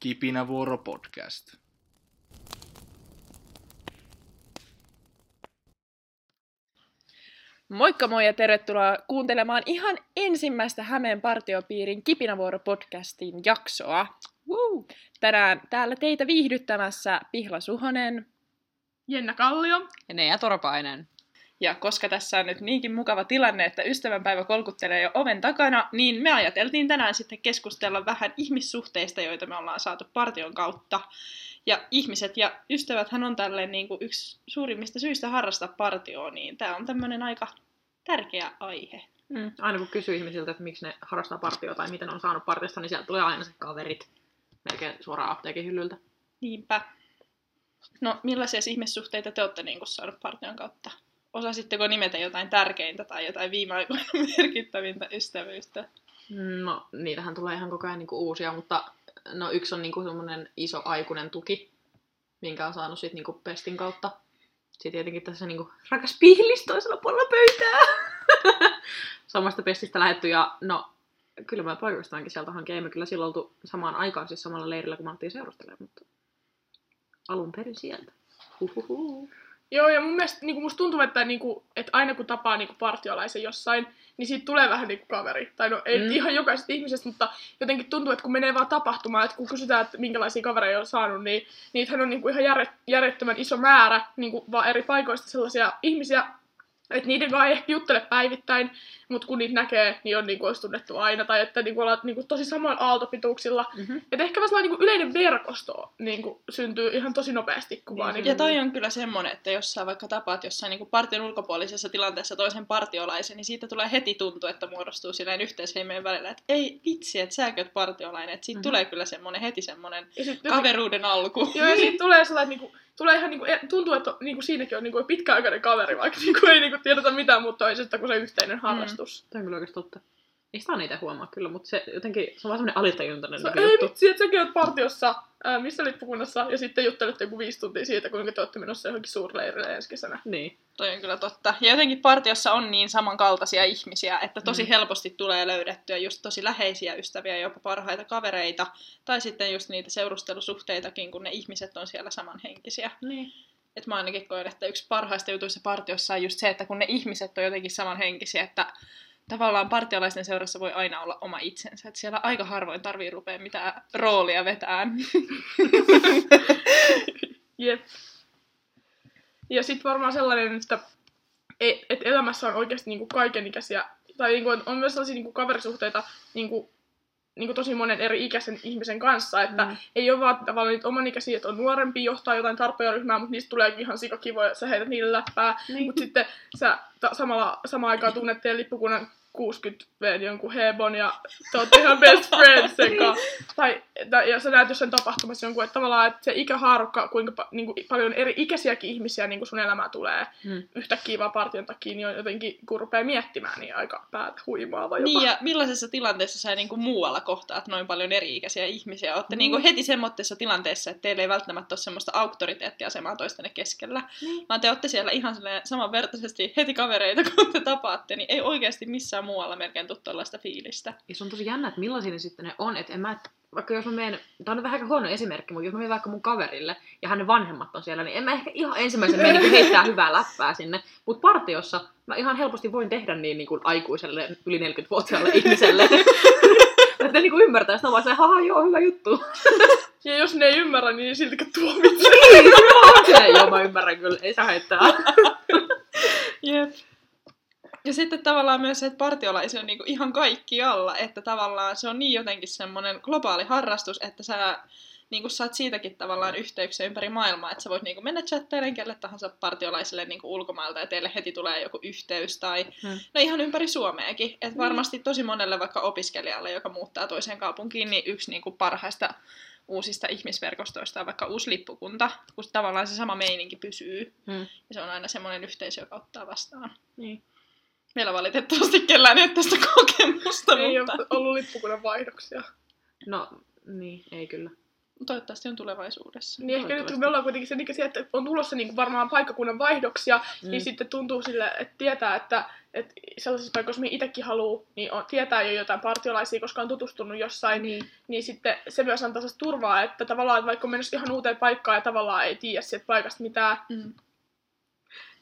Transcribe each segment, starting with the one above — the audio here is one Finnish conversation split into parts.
Kipinävuoro podcast. Moikka moi ja tervetuloa kuuntelemaan ihan ensimmäistä Hämeen partiopiirin Kipinävuoro-podcastin jaksoa. Woo! Tänään täällä teitä viihdyttämässä Pihla Suhonen. Jenna Kallio. Ja Nea Torpainen. Ja koska tässä on nyt niinkin mukava tilanne, että ystävänpäivä kolkuttelee jo oven takana, niin me ajateltiin tänään sitten keskustella vähän ihmissuhteista, joita me ollaan saatu partion kautta. Ja ihmiset ja ystäväthän on tälleen niin kuin yksi suurimmista syistä harrastaa partioa, niin tämä on tämmöinen aika tärkeä aihe. Mm. Aina kun kysyy ihmisiltä, että miksi ne harrastaa partioa tai miten on saanut partiosta, niin sieltä tulee aina se kaverit melkein suoraan apteekin hyllyltä. Niinpä. No, millaisia ihmissuhteita te olette niin kuin saanut partion kautta? Osasitteko nimetä jotain tärkeintä tai jotain viime aikoina merkittävintä ystävyyttä? No, niitähän tulee ihan koko ajan niin kuin uusia, mutta no yksi on niin kuin semmoinen iso aikuinen tuki, minkä on saanut sitten niin kuin pestin kautta. Sitten tietenkin tässä niin kuin rakas pihlis toisella puolella pöytää. Samasta pestistä lähetty ja no, kyllä mä paikastaankin sieltä hankin. Ei me kyllä silloin oltu samaan aikaan siis samalla leirillä, kun me oltiin seurustelemaan, mutta alun perin sieltä. Huhuhu. Joo, ja mun mielestä niin kuin musta tuntuu, että, niin kuin, että aina kun tapaa niin kuin partiolaisen jossain, niin siitä tulee vähän niin kuin kaveri. Tai no ei Mm. ihan jokaisesta ihmisestä, mutta jotenkin tuntuu, että kun menee vaan tapahtumaan, että kun kysytään, että minkälaisia kavereja on saanut, niin niitähän on niin kuin ihan järjet, järjettömän iso määrä niin kuin vaan eri paikoista sellaisia ihmisiä, että niiden kanssa ei juttele päivittäin, mutta kun niitä näkee, niin on niin kuin olisi tunnettu aina, tai että niin kuin ollaan niin kuin tosi samoilla aaltopituuksilla. Mm-hmm. Että ehkä vaan niin kuin yleinen verkosto niin kuin syntyy ihan tosi nopeasti, kun Niin, vaan se- niin Ja toi on kyllä semmoinen, että jos sä vaikka tapaat jossain niin partion ulkopuolisessa tilanteessa toisen partiolaisen, niin siitä tulee heti tuntu, että muodostuu silleen yhteisheimeen välillä, että ei vitsi, että säkö partiolainen. Että siitä Mhm. tulee kyllä semmoinen heti semmoinen jotenkin- kaveruuden alku. Joo, ja siitä tulee sellainen, niinku, tulee ihan niinku, e- tuntuu, että niinku siinäkin on niinku pitkäaikainen kaveri, vaikka niinku ei niinku tiedetä mitään muuta toisesta kuin se yhteinen harrastus. Tämä on kyllä oikeasti totta. Ei sitä niitä huomaa kyllä, mutta se jotenkin, se on vaan semmoinen alitajuntainen Se, niinku ei juttu. vitsi, että säkin oot partiossa, ää, missä lippukunnassa, ja sitten juttelette joku viisi tuntia siitä, kuinka te olette menossa johonkin suurleirille ensi kesänä. Niin. Toi on kyllä totta. Ja jotenkin partiossa on niin samankaltaisia ihmisiä, että tosi Mm. helposti tulee löydettyä just tosi läheisiä ystäviä, jopa parhaita kavereita, tai sitten just niitä seurustelusuhteitakin, kun ne ihmiset on siellä samanhenkisiä. Niin. Et mä ainakin koen, että yksi parhaista jutuista partiossa on just se, että kun ne ihmiset on jotenkin samanhenkisiä, että tavallaan partiolaisten seurassa voi aina olla oma itsensä. Että siellä aika harvoin tarvii rupea mitään roolia vetään. Jep. Ja sitten varmaan sellainen, että et, et elämässä on oikeasti niinku kaikenikäisiä, tai niinku on, on myös sellaisia niinku kaverisuhteita niinku, niinku tosi monen eri ikäisen ihmisen kanssa, että Mm. ei ole vaan tavallaan niitä oman ikäisiä, että on nuorempi, johtaa jotain tarpejaryhmää, mutta niistä tulee ihan sikakivoja, sä heität niille läppää, Niin. mutta sitten sä ta- samalla, samaan aikaan tunnet teidän lippukunnan 60 V jonkun hebon ja te olette ihan best friends sen kanssa. Tai, tai, ja sä näet jossain tapahtumassa jonkun, että tavallaan että se ikähaarukka, kuinka niin kuin, paljon eri ikäisiäkin ihmisiä niin kuin sun elämää tulee Mm. yhtäkkiä vaan partion takia, niin on jotenkin, kun rupeaa miettimään, niin aika päätä huimaava jopa. Niin, ja millaisessa tilanteessa sä niin kuin muualla kohtaat noin paljon eri-ikäisiä ihmisiä? Olette Mm. niin kuin heti semmoisessa tilanteessa, että teillä ei välttämättä ole semmoista auktoriteettiasemaa toistenne keskellä, Niin. vaan te olette siellä ihan samanvertaisesti heti kavereita, kun te tapaatte, niin ei oikeasti missään muualla melkein tule tuollaista fiilistä. Ja se on tosi jännä, että millaisia ne sitten ne on. Että en mä, vaikka jos mä menen, tää on vähän huono esimerkki, mutta jos mä menen vaikka mun kaverille ja hänen vanhemmat on siellä, niin en mä ehkä ihan ensimmäisen mene niin heittää hyvää läppää sinne. Mutta partiossa mä ihan helposti voin tehdä niin, niin kuin aikuiselle, yli 40-vuotiaalle ihmiselle. että ne niin kuin ymmärtää sitä vaan se, haha joo, hyvä juttu. Ja jos ne ei ymmärrä, niin siltikään tuomitse. Silleen, joo, mä ymmärrän kyllä, ei saa heittää. Jep. Ja sitten tavallaan myös se, että partiolaisia on niinku ihan kaikki alla, että tavallaan se on niin jotenkin semmoinen globaali harrastus, että sä niinku saat siitäkin tavallaan yhteyksiä ympäri maailmaa, että sä voit niinku mennä chattailemaan kelle tahansa partiolaiselle niinku ulkomailta ja teille heti tulee joku yhteys tai Hmm. no ihan ympäri Suomeakin. Että varmasti tosi monelle vaikka opiskelijalle, joka muuttaa toiseen kaupunkiin, niin yksi niinku parhaista uusista ihmisverkostoista on vaikka uusi lippukunta, kun tavallaan se sama meininki pysyy. Hmm. Ja se on aina semmoinen yhteisö, joka ottaa vastaan. Niin. Meillä valitettavasti kellään ei ole tästä kokemusta, ei mutta... ole ollut lippukunnan vaihdoksia. No, niin, ei kyllä. toivottavasti on tulevaisuudessa. Niin ehkä nyt kun me ollaan kuitenkin sen ikäisiä, että on tulossa niin varmaan paikkakunnan vaihdoksia, mm. niin sitten tuntuu sille, että tietää, että, että sellaisissa paikoissa, mihin itsekin haluaa, niin on, tietää jo jotain partiolaisia, koska on tutustunut jossain, niin, niin sitten se myös antaa turvaa, että tavallaan että vaikka on menossa ihan uuteen paikkaan ja tavallaan ei tiedä sieltä paikasta mitään, Mm.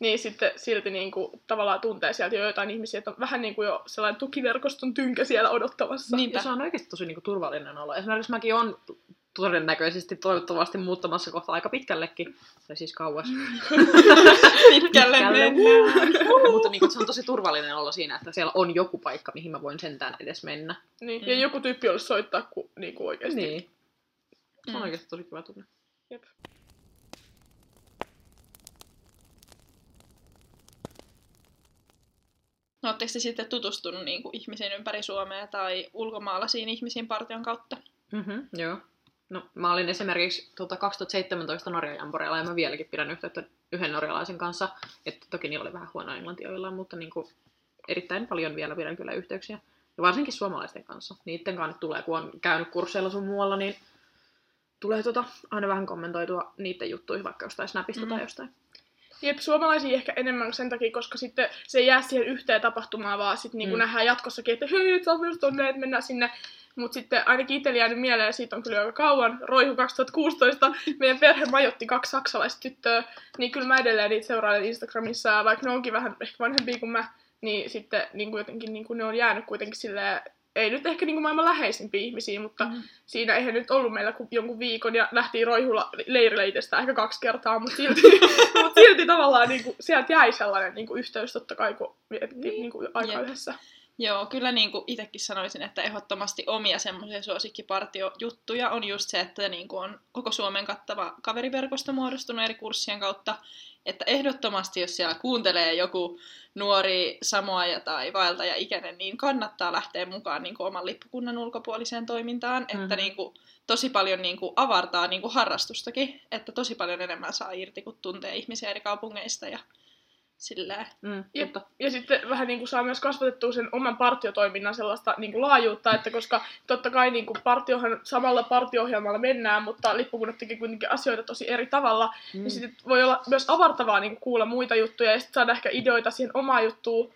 Niin sitten silti niin kuin, tavallaan tuntee sieltä jo jotain ihmisiä, että on vähän niin kuin jo sellainen tukiverkoston tynkä siellä odottamassa. Niinpä. Ja se on oikeasti tosi niinku turvallinen olo. Esimerkiksi mäkin on todennäköisesti toivottavasti muuttamassa kohta aika pitkällekin, tai siis kauas. Pitkälle mennään. Mutta niinku, se on tosi turvallinen olo siinä, että siellä on joku paikka, mihin mä voin sentään edes mennä. Niin, ja Mm. joku tyyppi olisi soittaa ku, niin kuin oikeasti. Niin. Se on Mm. oikeasti tosi kiva tunne. Jep. No, Oletteko te sitten tutustunut niin kuin, ihmisiin ympäri Suomea tai ulkomaalaisiin ihmisiin partion kautta? Mm-hmm, joo. No, mä olin esimerkiksi tuota 2017 Norjan Jamboreella ja mä vieläkin pidän yhteyttä yhden norjalaisen kanssa. Että toki niillä oli vähän huono englanti joillaan, mutta niin kuin, erittäin paljon vielä pidän kyllä yhteyksiä. Ja varsinkin suomalaisten kanssa. Niiden kanssa tulee, kun on käynyt kursseilla sun muualla, niin tulee tota, aina vähän kommentoitua niiden juttuihin, vaikka jostain Snapista Mm. tai jostain. Jep, suomalaisia ehkä enemmän sen takia, koska sitten se ei jää siihen yhteen tapahtumaan, vaan sitten niin Mm. nähdään jatkossakin, että hei, sä oot myös tonne, että mennään sinne. Mutta sitten ainakin itsellä jäänyt mieleen, ja siitä on kyllä aika kauan, Roihu 2016, meidän perhe majoitti kaksi saksalaista tyttöä, niin kyllä mä edelleen niitä seurailen Instagramissa, vaikka ne onkin vähän ehkä vanhempia kuin mä, niin sitten niin kuin jotenkin niin kuin ne on jäänyt kuitenkin silleen, ei nyt ehkä niin kuin maailman läheisimpiä ihmisiä, mutta Mm. siinä eihän nyt ollut meillä kuin jonkun viikon ja lähtiin roihulla leirille ehkä kaksi kertaa, mutta silti, mut silti tavallaan niin kuin, sieltä jäi sellainen niin kuin yhteys totta kai, kun vietettiin Niin. niin kuin, aika Jep. yhdessä. Joo, kyllä niin kuin itsekin sanoisin, että ehdottomasti omia semmoisia suosikkipartiojuttuja on just se, että niin kuin on koko Suomen kattava kaveriverkosto muodostunut eri kurssien kautta. Että ehdottomasti, jos siellä kuuntelee joku nuori samoaja tai vaeltaja ikäinen, niin kannattaa lähteä mukaan niin kuin oman lippukunnan ulkopuoliseen toimintaan. Mm-hmm. Että niin kuin, tosi paljon niin kuin, avartaa niin kuin harrastustakin, että tosi paljon enemmän saa irti, kun tuntee ihmisiä eri kaupungeista ja sillä Mm, Jep. totta. Ja sitten vähän niin kuin saa myös kasvatettua sen oman partiotoiminnan sellaista niin kuin laajuutta, että koska totta kai niin kuin partiohan samalla partio-ohjelmalla mennään, mutta lippukunnat tekee kuitenkin asioita tosi eri tavalla, mm. Niin sitten voi olla myös avartavaa niin kuin kuulla muita juttuja ja sitten saada ehkä ideoita siihen omaan juttuun,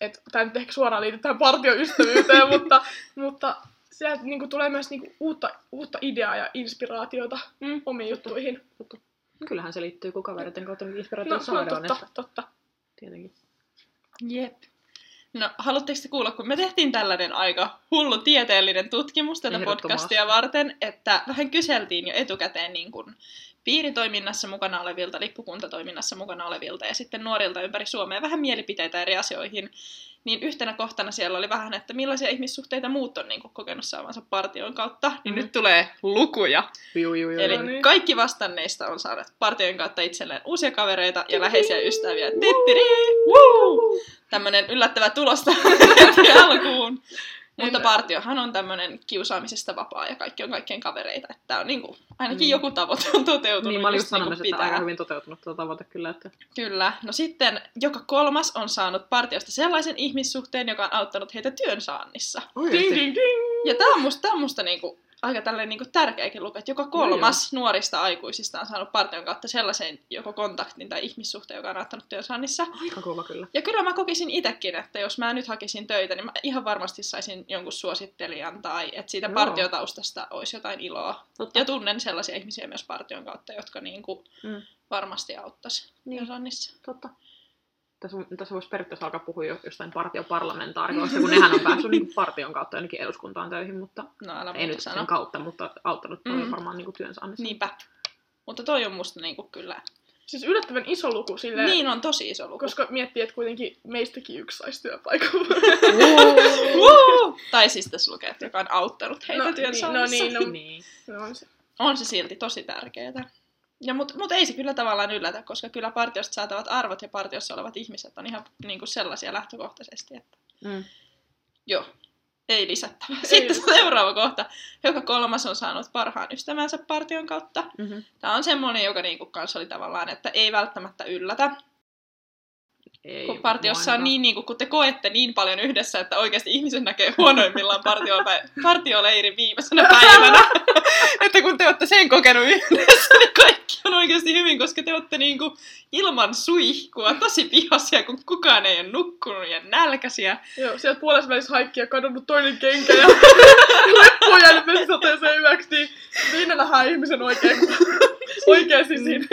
että tämä nyt ehkä suoraan liitetään partioystävyyteen, mutta, mutta sieltä niin kuin tulee myös niin kuin uutta, uutta ideaa ja inspiraatiota Mm. omiin juttuihin. No Kyllähän se liittyy, kun kavereiden kautta niitä No, inspiraatioita no saadaan, totta, että totta. Tietenkin. Jep. No, haluatteko te kuulla, kun me tehtiin tällainen aika hullu tieteellinen tutkimus tätä podcastia varten, että vähän kyseltiin jo etukäteen niin kuin piiritoiminnassa mukana olevilta, lippukuntatoiminnassa mukana olevilta ja sitten nuorilta ympäri Suomea vähän mielipiteitä eri asioihin, niin yhtenä kohtana siellä oli vähän, että millaisia ihmissuhteita muut on niin kuin kokenut saavansa partion kautta, niin Mhm. nyt tulee lukuja. Juu, juu, juu. Eli No niin. kaikki vastanneista on saanut partion kautta itselleen uusia kavereita ja läheisiä ystäviä. Tittiri! Tämmönen yllättävä tulosta alkuun. Mutta En- partiohan on tämmöinen kiusaamisesta vapaa ja kaikki on kaikkien kavereita. Että on niinku, ainakin Mm. joku tavoite on toteutunut. Niin, mä olin just just sanomassa, niinku että aika hyvin toteutunut tuo tavoite kyllä. Että... Kyllä. No sitten joka kolmas on saanut partiosta sellaisen ihmissuhteen, joka on auttanut heitä työn saannissa. Ding, ding, ding! Ja tää on musta, tää on musta niinku, aika tälleen niinku tärkeäkin lukea, että joka kolmas nuorista aikuisista on saanut partion kautta sellaisen joko kontaktin tai ihmissuhteen, joka on auttanut työsaannissa. Aika kova kyllä. Ja kyllä mä kokisin itsekin, että jos mä nyt hakisin töitä, niin mä ihan varmasti saisin jonkun suosittelijan tai että siitä Joo. partiotaustasta olisi jotain iloa. Totta. Ja tunnen sellaisia ihmisiä myös partion kautta, jotka niinku Mm. varmasti auttaisi Niin. työsaannissa. Totta. Tässä, tässä voisi periaatteessa alkaa puhua jo jostain partioparlamentaarikoista, kun nehän on päässyt niin partion kautta ainakin eduskuntaan töihin, mutta No älä ei nyt sano. sen kautta, mutta auttanut paljon Mm. varmaan niin työn saannissa. Niinpä. Mutta toi on musta niinku kyllä. Siis yllättävän iso luku silleen, Niin on tosi iso luku. koska miettii, että kuitenkin meistäkin yksi saisi työpaikan. Tai siis tässä lukee, että joka on auttanut heitä No no, työn niin, saannissa. no niin, no. niin. Se on se. On se silti tosi tärkeää. Ja mut, mut ei se kyllä tavallaan yllätä, koska kyllä partiosta saatavat arvot ja partiossa olevat ihmiset on ihan niinku sellaisia lähtökohtaisesti, että Mm. joo, ei lisättävää. Sitten lisättävää. seuraava kohta. Joka kolmas on saanut parhaan ystävänsä partion kautta. Mm-hmm. Tämä on semmoinen, joka niinku kanssa oli tavallaan, että ei välttämättä yllätä. Ei, kun partiossa on niin, niin kuin, kun te koette niin paljon yhdessä, että oikeasti ihmisen näkee huonoimmillaan partioleirin viimeisenä päivänä. että kun te olette sen kokenut yhdessä, niin kaikki on oikeasti hyvin, koska te olette niin kuin ilman suihkua tosi vihaisia, kun kukaan ei ole nukkunut ja nälkäisiä. Joo, sieltä puolessa välissä haikki ja kadonnut toinen kenkä ja leppu jäänyt vesisateeseen yöksi, niin siinä nähdään ihmisen oikein, oikeasti siinä.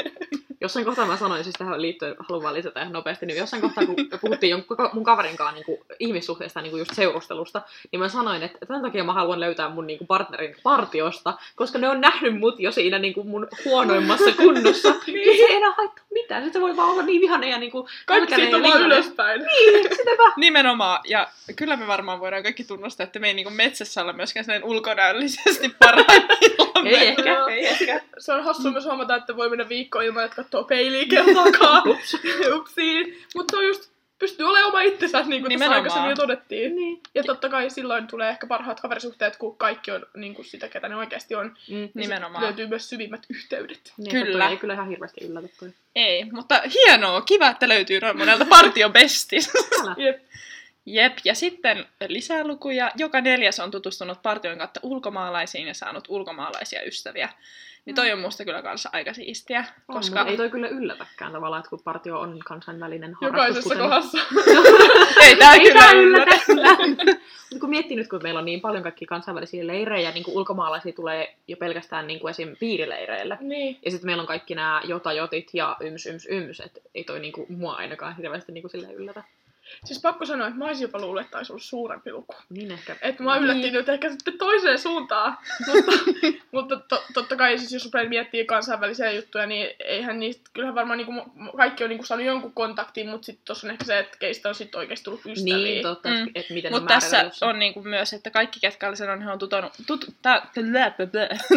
Jossain kohtaa mä sanoin, siis tähän liittyen haluan vaan lisätä ihan nopeasti, niin jossain kohtaa, kun puhuttiin jonkun, mun kaverin kanssa niin kuin ihmissuhteesta, niin kuin just seurustelusta, niin mä sanoin, että tämän takia mä haluan löytää mun niin kuin partnerin partiosta, koska ne on nähnyt mut jo siinä niin kuin mun huonoimmassa kunnossa. niin. se ei enää haittaa mitään, sitten se voi vaan olla niin vihainen ja niin kuin Kaikki siitä ja vaan ylöspäin. Niin, sitäpä. Nimenomaan, ja kyllä me varmaan voidaan kaikki tunnustaa, että me ei niin kuin metsässä olla myöskään sellainen ulkonäöllisesti parhaimmillaan. Ei ehkä, ei ehkä. Se on hassua myös huomata, että voi mennä viikko ilman, että katsoo peiliin kertaakaan. Upsiin. Mutta on just, pystyy olemaan oma itsensä, niin kuin tässä aikaisemmin jo todettiin. Niin. Ja totta kai silloin tulee ehkä parhaat kaverisuhteet, kun kaikki on niin kuin sitä, ketä ne oikeasti on. Mm. Nimenomaan. Löytyy myös syvimmät yhteydet. Niin, Kyllä. Kyllä. Ei kyllä ihan hirveästi yllätä toi. Ei, mutta hienoa, kiva, että löytyy noin monelta partiobestis. Jep. Jep, ja sitten lisää lukuja. Joka neljäs on tutustunut partion kautta ulkomaalaisiin ja saanut ulkomaalaisia ystäviä. Niin toi on musta kyllä kanssa aika siistiä, On, koska... ei toi kyllä yllätäkään tavallaan, että kun partio on kansainvälinen harrastus. Jokaisessa kuten- kohdassa. ei tää Ei kyllä yllätä. yllätä. Mutta kun miettii nyt, kun meillä on niin paljon kaikki kansainvälisiä leirejä, niin kuin ulkomaalaisia tulee jo pelkästään niin kuin esim. piirileireillä. Niin. Ja sitten meillä on kaikki nämä jotajotit ja yms, yms, yms, että ei toi niinku mua ainakaan hirveästi niinku silleen yllätä. Siis pakko sanoa, että mä olisin jopa luullut, että olisi ollut suurempi luku. Niin ehkä. Että mä yllättiin Niin. nyt ehkä sitten toiseen suuntaan. mutta mutta to, totta kai siis jos rupeaa miettimään kansainvälisiä juttuja, niin eihän niistä, kyllähän varmaan niinku, kaikki on niinku saanut jonkun kontaktin, mutta sitten tuossa on ehkä se, että keistä on sitten oikeasti tullut ystäviä. Niin, totta, Mm. että miten Mutta on tässä se. on niinku myös, että kaikki, ketkä oli sanonut, he on tutonut... Tut, tää,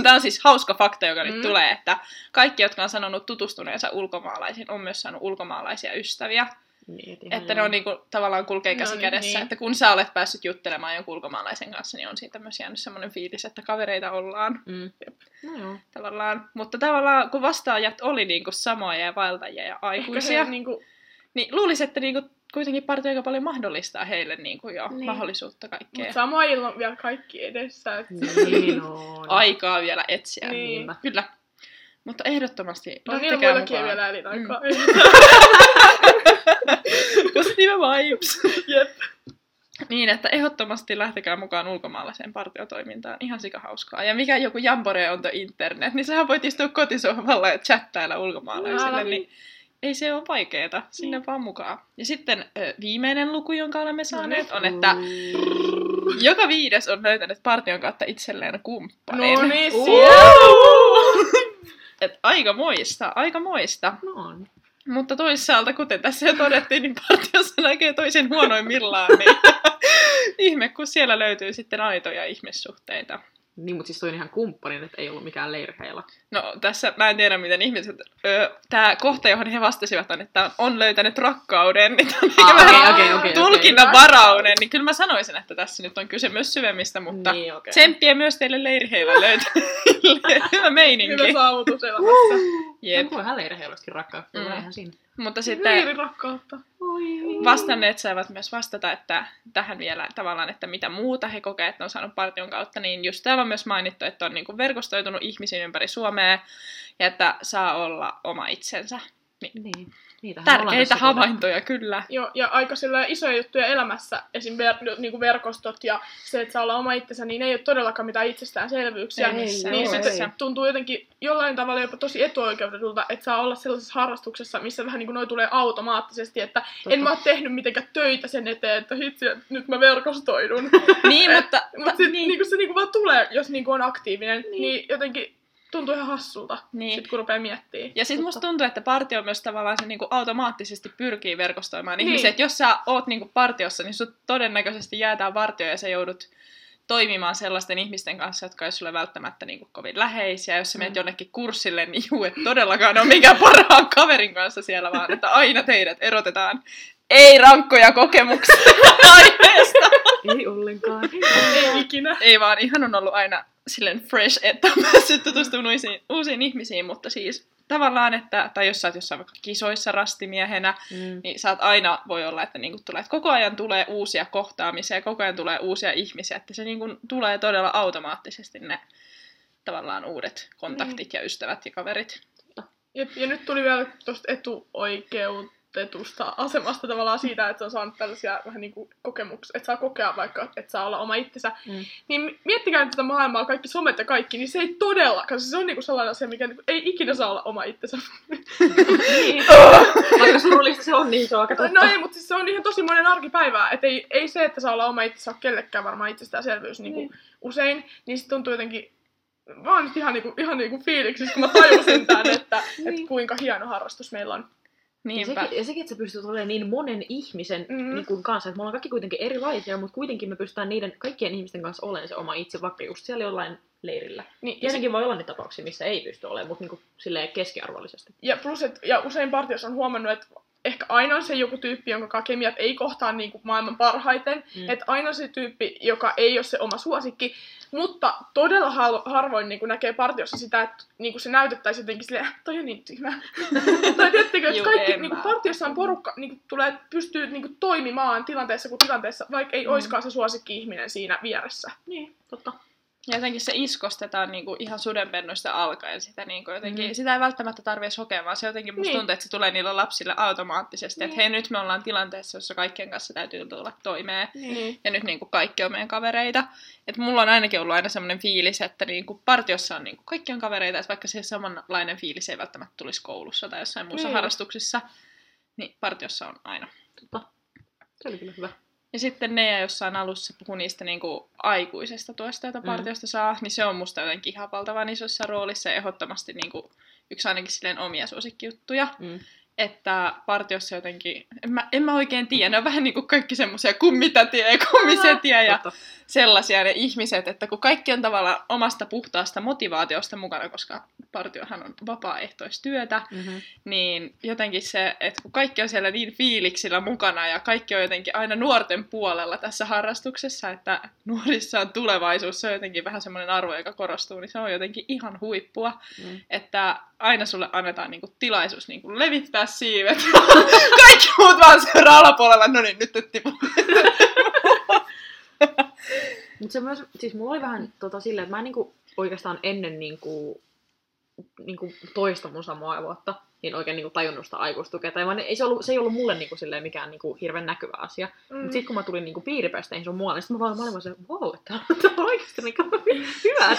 tää on siis hauska fakta, joka nyt Mm. tulee, että kaikki, jotka on sanonut tutustuneensa ulkomaalaisiin, on myös saanut ulkomaalaisia ystäviä. Niin, et Että ne joo. on niinku, tavallaan kulkee No käsi niin, kädessä. niin. Että kun sä olet päässyt juttelemaan jonkun ulkomaalaisen kanssa, niin on siitä myös jäänyt semmoinen fiilis, että kavereita ollaan Mm. No joo. tavallaan. Mutta tavallaan kun vastaajat oli niinku samoja ja vaeltajia ja Ehkä aikuisia, he, niinku, niin luulisin, että niinku kuitenkin partio aika paljon mahdollistaa heille niinku jo Niin. mahdollisuutta kaikkea. mutta samoilla on vielä kaikki edessä. Et Niin on. Aikaa vielä etsiä. Niin. Kyllä. Mutta ehdottomasti No lähtekää muillakin mukaan. vielä elinaikaa. Positive vibes. Jep. Niin, että ehdottomasti lähtekää mukaan ulkomaalaiseen partiotoimintaan. Ihan sika hauskaa. Ja mikä joku Jambore on the internet, niin sähän voit istua kotisohvalla ja chattailla ulkomaalaisille, Älä niin ei se ole vaikeeta. Sinne Niin. vaan mukaan. Ja sitten ö, viimeinen luku, jonka olemme saaneet, niin. on, että joka viides on löytänyt partion kautta itselleen kumppanin. No niin, siellä. Et aika moista, aika moista. No on. Mutta toisaalta, kuten tässä jo todettiin, niin partiossa näkee toisen huonoimmillaan, niin ihme, kun siellä löytyy sitten aitoja ihmissuhteita. Niin, mutta siis toi on ihan kumppanin, että ei ollut mikään leirheila. No tässä mä en tiedä, miten ihmiset... Öö, Tämä kohta, johon he vastasivat, on, että on löytänyt rakkauden, niin Ah, vähän okei, okei, okei, tulkinnan okei. varauden, niin kyllä mä sanoisin, että tässä nyt on kyse myös syvemmistä, mutta Niin, okei. tsemppiä myös teille leirheillä löytäneille. Hyvä meininki. Hyvä saavutus elämässä. Jep. Jep. Vähän leirheilaskin rakkautta, Mm. eihän siinä. Mutta sitten Viirirakkautta. vastanneet saivat myös vastata, että tähän vielä tavallaan, että mitä muuta he kokee, että on saanut partion kautta, niin just täällä on myös mainittu, että on niin kuin verkostoitunut ihmisiin ympäri Suomea ja että saa olla oma itsensä. Niin. Niitähän ollaan Tärkeitä havaintoja, kyllä. Joo, ja aika sillä isoja juttuja elämässä, esim. Ver, niin verkostot ja se, että saa olla oma itsensä, niin ei ole todellakaan mitään itsestäänselvyyksiä. Ei niin nimessä. sitten tuntuu jotenkin jollain tavalla jopa tosi etuoikeutetulta, että saa olla sellaisessa harrastuksessa, missä vähän niin kuin noi tulee automaattisesti, että Totta. en mä ole tehnyt mitenkään töitä sen eteen, että hitsi, että nyt mä verkostoidun. Niin, mutta... Mutta ta- sitten niin, niin. se niin vaan tulee, jos niin on aktiivinen, niin. niin jotenkin tuntuu ihan hassulta, Niin. sit kun rupeaa miettimään. Ja sitten musta tuntuu, että partio myös tavallaan se niinku automaattisesti pyrkii verkostoimaan Niin. ihmisiä. Että jos sä oot niinku partiossa, niin sut todennäköisesti jäätään partio ja sä joudut toimimaan sellaisten ihmisten kanssa, jotka ei sulle välttämättä niinku kovin läheisiä. Jos sä menet Mm. jonnekin kurssille, niin juu, et todellakaan ole mikään parhaan kaverin kanssa siellä, vaan että aina teidät erotetaan. Ei rankkoja kokemuksia aiheesta. Ei ollenkaan. Ei ikinä. Ei vaan, ihan on ollut aina silleen fresh, että on päässyt tutustumaan uusiin, uusiin ihmisiin, mutta siis tavallaan, että, tai jos sä oot jossain vaikka kisoissa rastimiehenä, Mm. niin saat aina voi olla, että niinku tulee, että koko ajan tulee uusia kohtaamisia, koko ajan tulee uusia ihmisiä, että se niinku tulee todella automaattisesti ne tavallaan uudet kontaktit ja ystävät ja kaverit. Ja, ja nyt tuli vielä tuosta etuoikeutetusta asemasta tavallaan siitä, että se on saanut tällaisia vähän niin kuin kokemuksia, että saa kokea vaikka, että saa olla oma itsensä. Mm. Niin miettikää tätä maailmaa, kaikki somet ja kaikki, niin se ei todellakaan, se on niin kuin sellainen asia, mikä niin ei ikinä saa olla oma itsensä. Niin. Vaikka surullista se on, niin se on aika totta. No ei, mutta siis se on ihan tosi monen arkipäivää, että ei, ei se, että saa olla oma itsensä ole kellekään varmaan itsestäänselvyys niin kuin usein, niin se tuntuu jotenkin mä oon nyt ihan niinku, ihan niinku fiiliksissä, kun mä tajusin tän, että, Niin. että kuinka hieno harrastus meillä on. Ja Niinpä. sekin, ja sekin, että sä pystyt olemaan niin monen ihmisen Mm. niin kuin kanssa, että me ollaan kaikki kuitenkin erilaisia, mutta kuitenkin me pystytään niiden kaikkien ihmisten kanssa olemaan se oma itse, vaikka just siellä jollain leirillä. Niin, ja, se, Tietenkin voi olla niitä tapauksia, missä ei pysty olemaan, mutta niin kuin, silleen keskiarvollisesti. ja plus, et, ja usein partiossa on huomannut, että ehkä aina on se joku tyyppi, jonka kemiat ei kohtaa niin kuin maailman parhaiten. Mm. Että aina on se tyyppi, joka ei ole se oma suosikki. Mutta todella harvoin niin kuin näkee partiossa sitä, että niin kuin se näytettäisiin jotenkin silleen, "Äh, toi on niin tyhmä. tai tiedättekö, että kaikki niin kuin partiossa on porukka, niin kuin tulee, pystyy niin kuin toimimaan tilanteessa kuin tilanteessa, vaikka ei mm. oiskaan se suosikki-ihminen siinä vieressä. Niin, totta. Ja jotenkin se iskostetaan niinku ihan sudenpennoista alkaen sitä niinku jotenkin, Mm. sitä ei välttämättä tarvitse hokea, vaan se jotenkin musta Niin. tuntuu, että se tulee niille lapsille automaattisesti, niin. että hei nyt me ollaan tilanteessa, jossa kaikkien kanssa täytyy tulla toimeen. Niin. Ja nyt niinku kaikki on meidän kavereita. Et mulla on ainakin ollut aina semmoinen fiilis, että niinku partiossa on niinku kaikki on kavereita, että vaikka se samanlainen fiilis ei välttämättä tulisi koulussa tai jossain muussa Niin. harrastuksissa, niin partiossa on aina. totta. Se oli kyllä hyvä. Ja sitten ne, ja jossain alussa puhui niistä niinku aikuisesta tuesta, jota Mm. partiosta saa, niin se on musta jotenkin ihan valtavan isossa roolissa ja ehdottomasti niinku yksi ainakin silleen omia suosikkijuttuja. Mm. Että partiossa jotenkin, en mä, en mä oikein tiedä, ne on vähän niinku kaikki semmoisia kummitätiä ja kummisetiä ja Totta. sellaisia ne ihmiset, että kun kaikki on tavallaan omasta puhtaasta motivaatiosta mukana, koska partiohan on vapaaehtoistyötä, Mm-hmm. niin jotenkin se, että kun kaikki on siellä niin fiiliksillä mukana ja kaikki on jotenkin aina nuorten puolella tässä harrastuksessa, että nuorissa on tulevaisuus, se on jotenkin vähän semmoinen arvo, joka korostuu, niin se on jotenkin ihan huippua, Mm. että aina sulle annetaan niinku tilaisuus niinku levittää siivet. kaikki muut vaan seuraa alapuolella, no niin, nyt et tipu. Mutta se myös, siis mulla oli vähän tota silleen, että mä en niinku oikeastaan ennen niinku, niinku toista mun samaa vuotta, niin oikein niinku tajunnut sitä aikuistukea. Tai mä, ei se, ollut, se ei ollut mulle niinku silleen mikään niinku hirveän näkyvä asia. Mm. Mutta sitten kun mä tulin niinku piiripesteihin sun muualle, niin sit mä vaan, mä olin vaan se, wow, että tää on oikeasti niinku hyvä.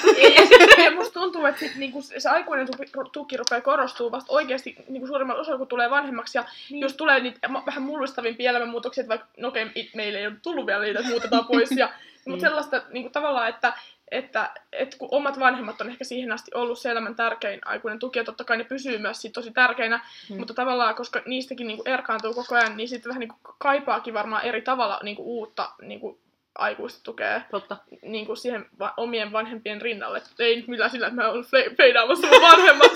ja musta tuntuu, että sit, niinku, se aikuinen tuki, tuki rupeaa korostuu vasta oikeasti niinku, suurimmalla osalla, kun tulee vanhemmaksi. Ja niin. jos tulee niitä vähän mullistavimpia elämänmuutoksia, että vaikka, no okei, it- meille ei ole tullut vielä niitä, että muutetaan pois. Ja, Mm. mutta sellaista niinku, tavallaan, että, että, että kun omat vanhemmat on ehkä siihen asti ollut se elämän tärkein aikuinen tuki, ja totta kai ne pysyy myös sit tosi tärkeinä, Mm. mm. mutta tavallaan, koska niistäkin niinku erkaantuu koko ajan, niin sitten vähän niinku kaipaakin varmaan eri tavalla niinku uutta niinku aikuista tukea Totta. niin kuin siihen va- omien vanhempien rinnalle. Ei nyt millään sillä, että mä olen feidaamassa mun vanhemmat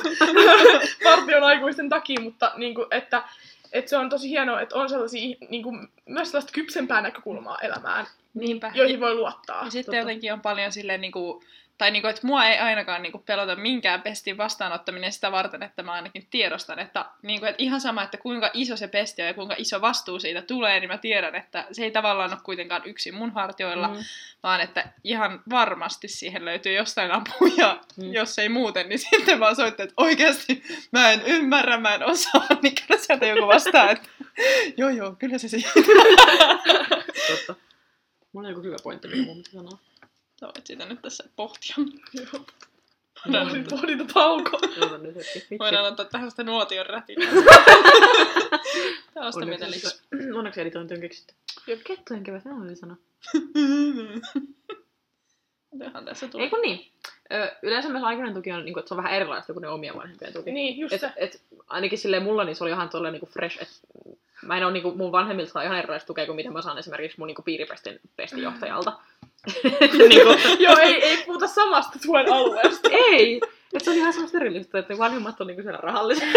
partion aikuisten takia, mutta niin kuin, että, että se on tosi hienoa, että on sellaisia, niin kuin, myös sellaista kypsempää näkökulmaa elämään, Niinpä. joihin voi luottaa. Ja sitten Totta. jotenkin on paljon silleen niinku, tai niinku, että mua ei ainakaan niinku pelota minkään pestin vastaanottaminen sitä varten, että mä ainakin tiedostan, että, niinku, että ihan sama, että kuinka iso se pesti on ja kuinka iso vastuu siitä tulee, niin mä tiedän, että se ei tavallaan ole kuitenkaan yksin mun hartioilla, mm. Vaan että ihan varmasti siihen löytyy jostain apua ja Mm. mm. jos ei muuten, niin sitten vaan soittaa, että oikeasti mä en ymmärrä, mä en osaa, niin kyllä sieltä joku vastaa, että joo joo, kyllä se siitä. Totta. Mulla on joku hyvä pointti, mitä mun pitää sanoa. Sä voit sitä nyt tässä pohtia. Joo. Voidaan, nyt hetki. Vitsi. voidaan ottaa tähän sitä nuotion rätinää. Tällaista Onneksi, veteliksi. onneksi editointi on keksitty. Jep. Kettujen kevät, ne oli sana. Mitähän tässä tulee? Ei kun niin. Ö, yleensä myös aikuinen tuki on, niinku, että se on vähän erilaista kuin ne omien vanhempien tuki. Niin, just Et, se. et, ainakin silleen mulla niin se oli ihan tolleen niinku fresh, että mä en oo niinku mun vanhemmilta saa ihan erilaista tukea kuin mitä mä saan esimerkiksi mun niinku piiripestin pestinjohtajalta. niinku, Joo, ei, ei puhuta samasta tuen alueesta. ei! Et se on ihan semmoista erillistä, että vanhemmat on niinku siellä rahallisia.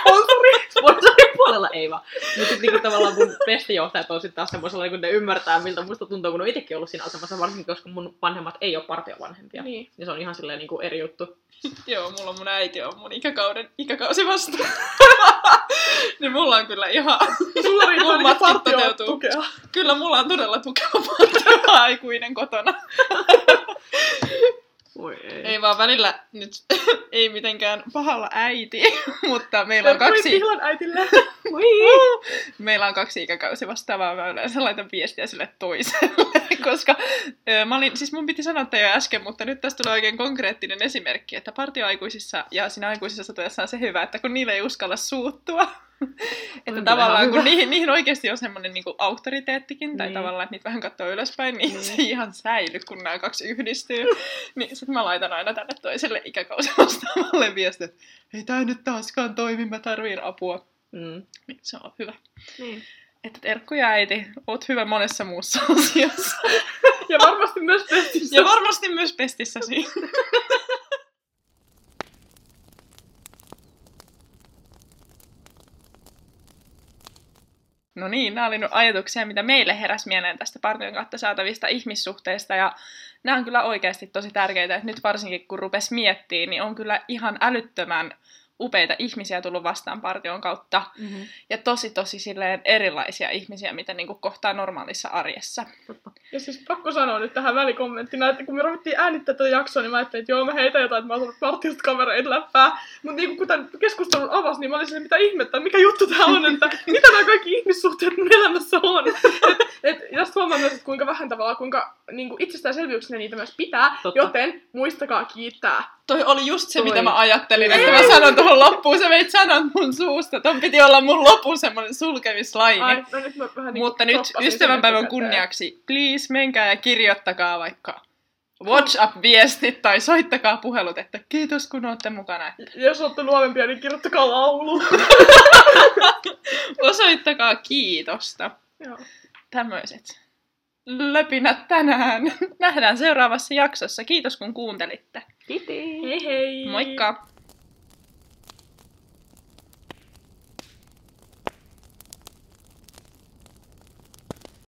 Sponsori. Sponsoripuolella puolella ei vaan. Mutta sitten niinku tavallaan mun pestijohtajat on sitten taas semmoisella, kun ne ymmärtää, miltä musta tuntuu, kun on itsekin ollut siinä asemassa, varsinkin koska mun vanhemmat ei ole partiovanhempia. Niin. Ja se on ihan silleen niinku eri juttu. Joo, mulla on mun äiti on mun ikäkauden ikäkausi vasta. niin mulla on kyllä ihan... Sulla niinku matkit partio tukea. Kyllä mulla on todella tukeva partio aikuinen kotona. Voi ei. Ei vaan välillä nyt ei mitenkään pahalla äiti, mutta meillä on kaksi, äitille. meillä on kaksi ikäkausi vastaavaa. Mä yleensä laitan viestiä sille toiselle, koska mä olin, siis mun piti sanoa jo äsken, mutta nyt tästä tulee oikein konkreettinen esimerkki, että partioaikuisissa ja siinä aikuisissa satuessa on se hyvä, että kun niille ei uskalla suuttua, että tavallaan kun niihin, niihin oikeasti on semmoinen niin auktoriteettikin, tai Niin. tavallaan, että niitä vähän katsoo ylöspäin, niin, Niin. se ei ihan säily, kun nämä kaksi yhdistyy. niin sit mä laitan aina tänne toiselle ikäkausi vastaavalle viestin, että ei tää nyt taaskaan toimi, mä tarviin apua. Mm. Niin se on hyvä. Niin. Että terkkuja äiti, oot hyvä monessa muussa asiassa. Ja varmasti myös pestissä. ja varmasti myös pestissäsi. No niin, nämä oli nyt ajatuksia, mitä meille heräsi mieleen tästä partion kautta saatavista ihmissuhteista. Ja nämä on kyllä oikeasti tosi tärkeitä, että nyt varsinkin kun rupes miettimään, niin on kyllä ihan älyttömän upeita ihmisiä tullut vastaan partion kautta. Mm-hmm. Ja tosi tosi silleen erilaisia ihmisiä, mitä niinku kohtaa normaalissa arjessa. Ja siis pakko sanoa nyt tähän välikommenttina, että kun me ruvettiin äänittää tätä jaksoa, niin mä ajattelin, että joo, mä heitän jotain, että mä oon partiosta kavereita läppää. Mutta niin kun tämän keskustelun avasi, niin mä olin silleen, mitä ihmettä, mikä juttu tää on, että mitä nämä kaikki ihmissuhteet mun elämässä on. Et, et, ja sitten huomaa myös, että kuinka vähän tavallaan, kuinka niin kuin itsestäänselvyyksinä niitä myös pitää, Totta. joten muistakaa kiittää. Toi oli just se, Toi. mitä mä ajattelin, että mä sanon tuohon loppuun. Sä veit sanat mun suusta. Ton piti olla mun lopun semmonen sulkemislaini. Ai, no nyt mä vähän niin Mutta nyt ystävänpäivän kunniaksi, please, menkää ja kirjoittakaa vaikka WhatsApp-viestit tai soittakaa puhelut, että kiitos kun olette mukana. Jos olette luovempia, niin kirjoittakaa laulu. Osoittakaa kiitosta. Joo. Tämmöiset löpinät tänään. Nähdään seuraavassa jaksossa. Kiitos kun kuuntelitte. Kiitos. Hei hei! Moikka!